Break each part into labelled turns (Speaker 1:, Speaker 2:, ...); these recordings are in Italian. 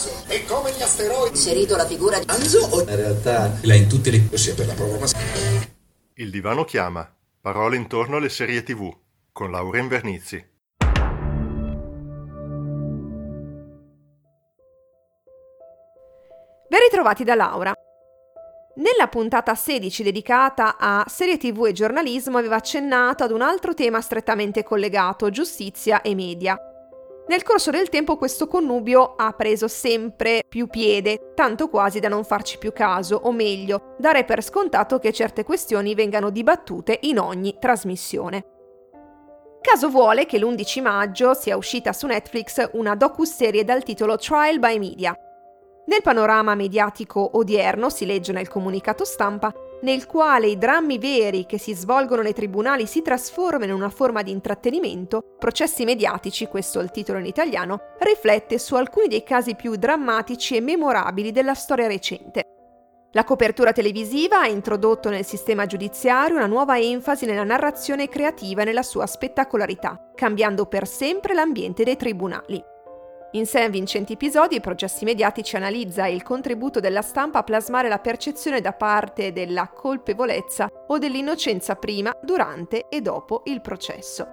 Speaker 1: caso. È come gli asteroidi.
Speaker 2: Inserito la figura di
Speaker 3: Anzo o in realtà la in tutte le sia per la prova ma
Speaker 4: Il divano chiama. Parole intorno alle serie TV con Laura Invernizzi.
Speaker 5: Ben ritrovati da Laura. Nella puntata 16 dedicata a serie tv e giornalismo aveva accennato ad un altro tema strettamente collegato, giustizia e media. Nel corso del tempo questo connubio ha preso sempre più piede, tanto quasi da non farci più caso, o meglio, dare per scontato che certe questioni vengano dibattute in ogni trasmissione. Caso vuole che l'11 maggio sia uscita su Netflix una docu-serie dal titolo Trial by Media, nel panorama mediatico odierno si legge nel comunicato stampa nel quale i drammi veri che si svolgono nei tribunali si trasformano in una forma di intrattenimento, processi mediatici, questo è il titolo in italiano, riflette su alcuni dei casi più drammatici e memorabili della storia recente. La copertura televisiva ha introdotto nel sistema giudiziario una nuova enfasi nella narrazione creativa e nella sua spettacolarità, cambiando per sempre l'ambiente dei tribunali. In sé vincenti episodi, processi mediatici analizza il contributo della stampa a plasmare la percezione da parte della colpevolezza o dell'innocenza prima, durante e dopo il processo.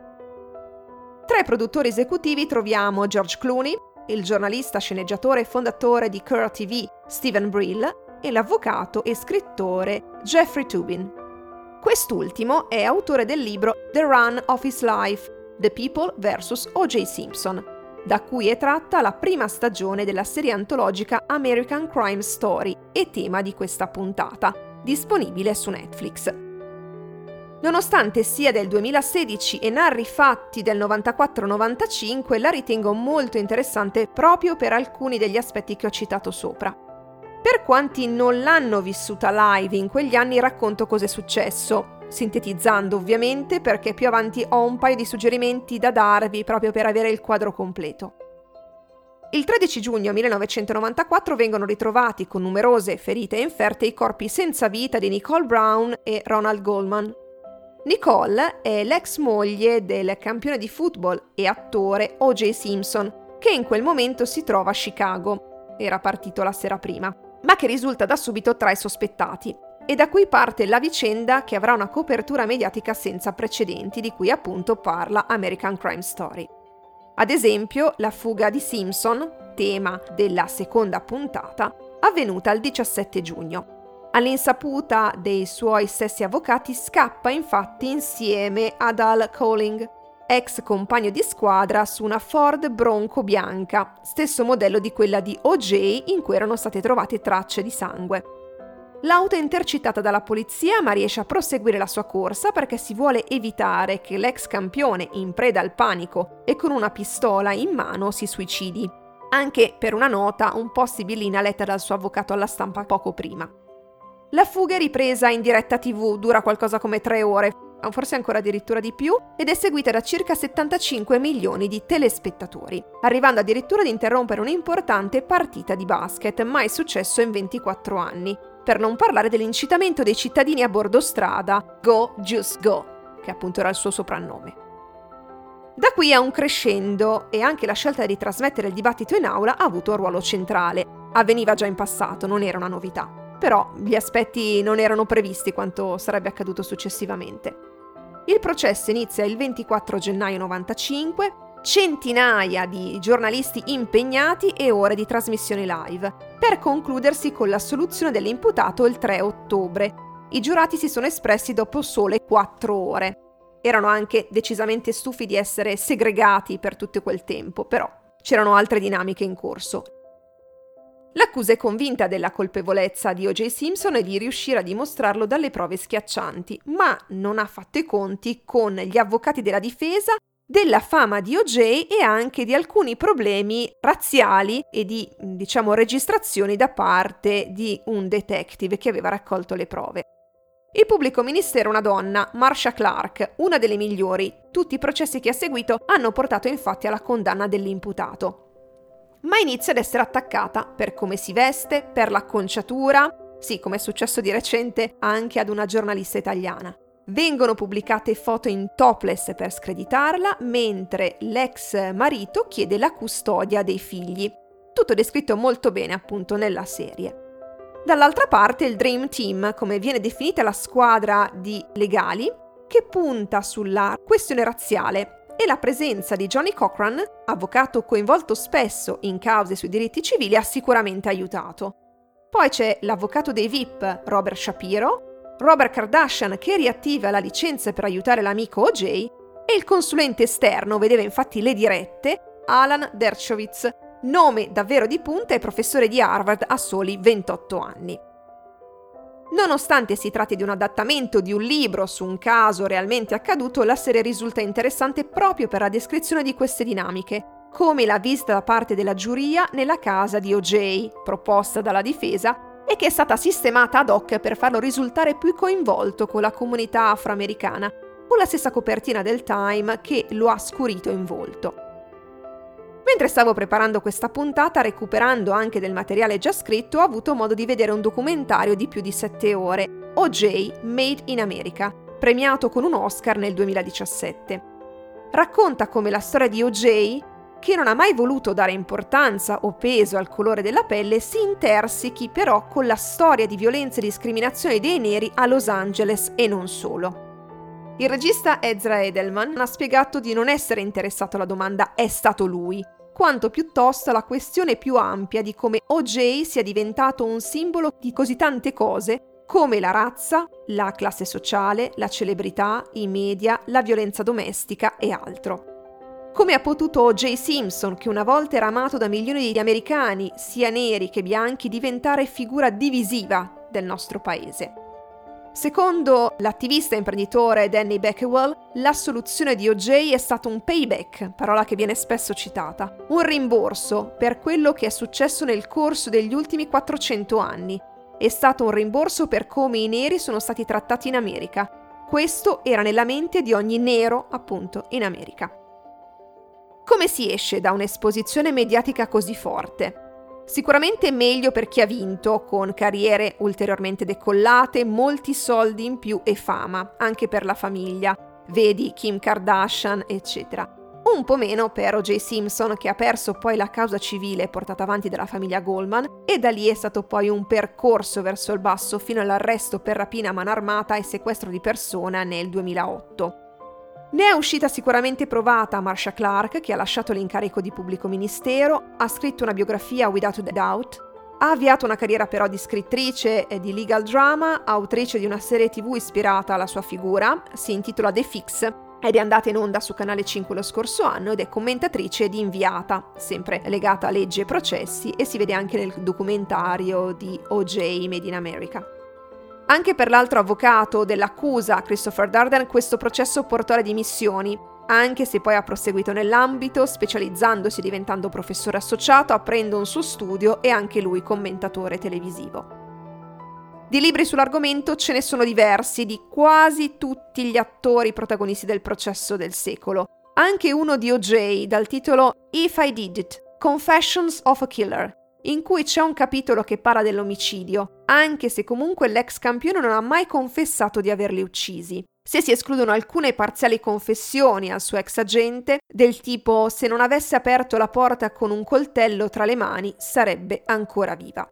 Speaker 5: Tra i produttori esecutivi troviamo George Clooney, il giornalista, sceneggiatore e fondatore di Cur TV Stephen Brill e l'avvocato e scrittore Jeffrey Tubin. Quest'ultimo è autore del libro The Run of His Life, The People vs. O.J. Simpson, da cui è tratta la prima stagione della serie antologica American Crime Story e tema di questa puntata, disponibile su Netflix. Nonostante sia del 2016 e narri fatti del 94-95, la ritengo molto interessante proprio per alcuni degli aspetti che ho citato sopra. Per quanti non l'hanno vissuta live in quegli anni racconto cosa è successo, sintetizzando ovviamente perché più avanti ho un paio di suggerimenti da darvi proprio per avere il quadro completo. Il 13 giugno 1994 vengono ritrovati con numerose ferite e inferte i corpi senza vita di Nicole Brown e Ronald Goldman. Nicole è l'ex moglie del campione di football e attore O.J. Simpson, che in quel momento si trova a Chicago, era partito la sera prima, ma che risulta da subito tra i sospettati. E da qui parte la vicenda che avrà una copertura mediatica senza precedenti di cui appunto parla American Crime Story. Ad esempio, la fuga di Simpson, tema della seconda puntata, avvenuta il 17 giugno. All'insaputa dei suoi stessi avvocati scappa infatti insieme ad Al Colling, ex compagno di squadra su una Ford Bronco bianca, stesso modello di quella di OJ in cui erano state trovate tracce di sangue. L'auto è intercettata dalla polizia ma riesce a proseguire la sua corsa perché si vuole evitare che l'ex campione, in preda al panico e con una pistola in mano, si suicidi. Anche per una nota un po' sibillina letta dal suo avvocato alla stampa poco prima. La fuga è ripresa in diretta tv, dura qualcosa come tre ore, forse ancora addirittura di più, ed è seguita da circa 75 milioni di telespettatori, arrivando addirittura ad interrompere un'importante partita di basket, mai successo in 24 anni, per non parlare dell'incitamento dei cittadini a bordo strada, Go Just Go, che appunto era il suo soprannome. Da qui a un crescendo e anche la scelta di trasmettere il dibattito in aula ha avuto un ruolo centrale. Avveniva già in passato, non era una novità. Però gli aspetti non erano previsti quanto sarebbe accaduto successivamente. Il processo inizia il 24 gennaio 95 centinaia di giornalisti impegnati e ore di trasmissioni live, per concludersi con l'assoluzione dell'imputato il 3 ottobre. I giurati si sono espressi dopo sole 4 ore. Erano anche decisamente stufi di essere segregati per tutto quel tempo, però c'erano altre dinamiche in corso. L'accusa è convinta della colpevolezza di O.J. Simpson e di riuscire a dimostrarlo dalle prove schiaccianti, ma non ha fatto i conti con gli avvocati della difesa della fama di OJ e anche di alcuni problemi razziali e di, diciamo, registrazioni da parte di un detective che aveva raccolto le prove. Il pubblico ministero è una donna, Marsha Clark, una delle migliori. Tutti i processi che ha seguito hanno portato infatti alla condanna dell'imputato. Ma inizia ad essere attaccata per come si veste, per l'acconciatura, sì, come è successo di recente anche ad una giornalista italiana. Vengono pubblicate foto in topless per screditarla, mentre l'ex marito chiede la custodia dei figli. tutto descritto molto bene appunto nella serie. Dall'altra parte il Dream Team, come viene definita la squadra di legali, che punta sulla questione razziale e la presenza di Johnny Cochran, avvocato coinvolto spesso in cause sui diritti civili, ha sicuramente aiutato. Poi c'è l'avvocato dei VIP, Robert Shapiro, Robert Kardashian che riattiva la licenza per aiutare l'amico OJ e il consulente esterno vedeva infatti le dirette, Alan Dershowitz, nome davvero di punta e professore di Harvard a soli 28 anni. Nonostante si tratti di un adattamento di un libro su un caso realmente accaduto, la serie risulta interessante proprio per la descrizione di queste dinamiche, come la visita da parte della giuria nella casa di OJ, proposta dalla difesa, e che è stata sistemata ad hoc per farlo risultare più coinvolto con la comunità afroamericana, con la stessa copertina del Time che lo ha scurito in volto. Mentre stavo preparando questa puntata, recuperando anche del materiale già scritto, ho avuto modo di vedere un documentario di più di 7 ore, OJ Made in America, premiato con un Oscar nel 2017. Racconta come la storia di OJ, che non ha mai voluto dare importanza o peso al colore della pelle, si intersichi però con la storia di violenza e discriminazione dei neri a Los Angeles e non solo. Il regista Ezra Edelman ha spiegato di non essere interessato alla domanda è stato lui, quanto piuttosto la questione più ampia di come OJ sia diventato un simbolo di così tante cose come la razza, la classe sociale, la celebrità, i media, la violenza domestica e altro. Come ha potuto O.J. Simpson, che una volta era amato da milioni di americani, sia neri che bianchi, diventare figura divisiva del nostro paese? Secondo l'attivista imprenditore Danny Beckwell, la soluzione di OJ è stato un payback, parola che viene spesso citata, un rimborso per quello che è successo nel corso degli ultimi 400 anni. È stato un rimborso per come i neri sono stati trattati in America. Questo era nella mente di ogni nero, appunto, in America. Come si esce da un'esposizione mediatica così forte? Sicuramente meglio per chi ha vinto, con carriere ulteriormente decollate, molti soldi in più e fama, anche per la famiglia. Vedi Kim Kardashian, eccetera. Un po' meno per O.J. Simpson, che ha perso poi la causa civile portata avanti dalla famiglia Goldman, e da lì è stato poi un percorso verso il basso fino all'arresto per rapina a mano armata e sequestro di persona nel 2008. Ne è uscita sicuramente provata Marsha Clark, che ha lasciato l'incarico di pubblico ministero, ha scritto una biografia Without a Doubt, ha avviato una carriera però di scrittrice e di legal drama, autrice di una serie tv ispirata alla sua figura, si intitola The Fix ed è andata in onda su Canale 5 lo scorso anno ed è commentatrice di Inviata, sempre legata a leggi e processi e si vede anche nel documentario di OJ Made in America. Anche per l'altro avvocato dell'accusa, Christopher Darden, questo processo portò alle dimissioni, anche se poi ha proseguito nell'ambito, specializzandosi diventando professore associato, aprendo un suo studio e anche lui commentatore televisivo. Di libri sull'argomento ce ne sono diversi, di quasi tutti gli attori protagonisti del processo del secolo. Anche uno di OJ dal titolo If I Did It, Confessions of a Killer, in cui c'è un capitolo che parla dell'omicidio, anche se comunque l'ex campione non ha mai confessato di averli uccisi. Se si escludono alcune parziali confessioni al suo ex agente, del tipo se non avesse aperto la porta con un coltello tra le mani sarebbe ancora viva.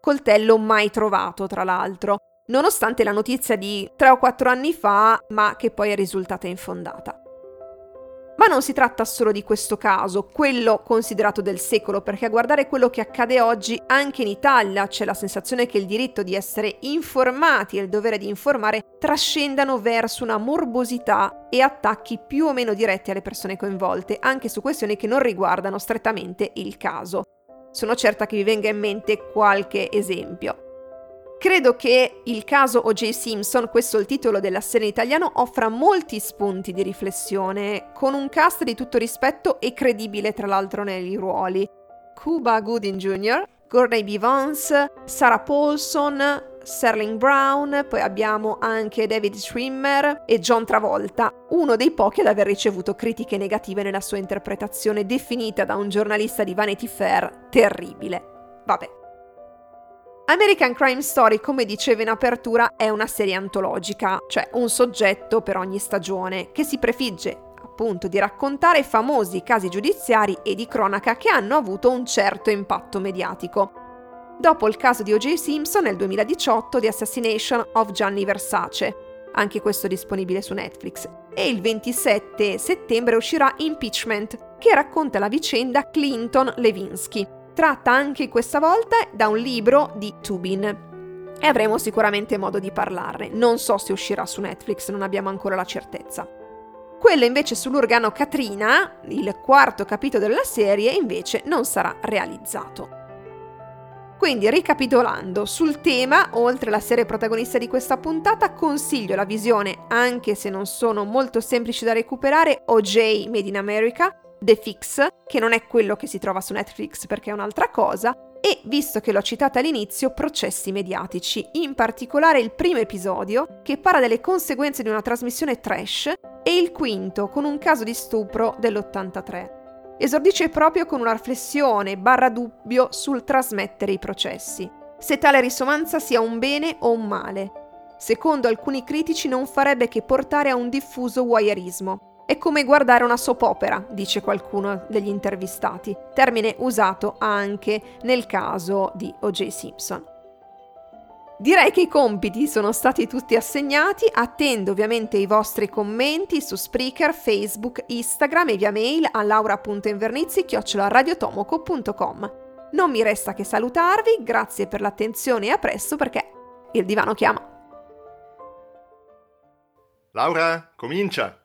Speaker 5: Coltello mai trovato, tra l'altro, nonostante la notizia di 3 o 4 anni fa, ma che poi è risultata infondata. Ma non si tratta solo di questo caso, quello considerato del secolo, perché a guardare quello che accade oggi anche in Italia c'è la sensazione che il diritto di essere informati e il dovere di informare trascendano verso una morbosità e attacchi più o meno diretti alle persone coinvolte, anche su questioni che non riguardano strettamente il caso. Sono certa che vi venga in mente qualche esempio. Credo che il caso O.J. Simpson, questo è il titolo della serie in italiano, offra molti spunti di riflessione, con un cast di tutto rispetto e credibile tra l'altro nei ruoli. Cuba Gooding Jr., Gordon B. Vance, Sarah Paulson, Serling Brown, poi abbiamo anche David Schwimmer e John Travolta, uno dei pochi ad aver ricevuto critiche negative nella sua interpretazione definita da un giornalista di Vanity Fair terribile. Vabbè. American Crime Story, come dicevo in apertura, è una serie antologica, cioè un soggetto per ogni stagione, che si prefigge appunto di raccontare famosi casi giudiziari e di cronaca che hanno avuto un certo impatto mediatico. Dopo il caso di O.J. Simpson nel 2018 di Assassination of Gianni Versace, anche questo disponibile su Netflix, e il 27 settembre uscirà Impeachment, che racconta la vicenda Clinton-Levinsky. Tratta anche questa volta da un libro di Tubin, e avremo sicuramente modo di parlarne. Non so se uscirà su Netflix, non abbiamo ancora la certezza. Quello invece sull'urgano Katrina, il quarto capitolo della serie, invece non sarà realizzato. Quindi, ricapitolando, sul tema, oltre alla serie protagonista di questa puntata, consiglio la visione, anche se non sono molto semplici da recuperare, OJ Made in America, The Fix, che non è quello che si trova su Netflix perché è un'altra cosa, e, visto che l'ho citata all'inizio, processi mediatici, in particolare il primo episodio, che parla delle conseguenze di una trasmissione trash, e il quinto, con un caso di stupro dell'83. Esordisce proprio con una riflessione barra dubbio sul trasmettere i processi. Se tale risonanza sia un bene o un male. Secondo alcuni critici non farebbe che portare a un diffuso voyeurismo, è come guardare una soap opera, dice qualcuno degli intervistati, termine usato anche nel caso di O.J. Simpson. Direi che i compiti sono stati tutti assegnati, attendo ovviamente i vostri commenti su Spreaker, Facebook, Instagram e via mail a laura.invernizzi.radiotomoco.com. Non mi resta che salutarvi, grazie per l'attenzione e a presto perché il divano chiama.
Speaker 4: Laura, comincia!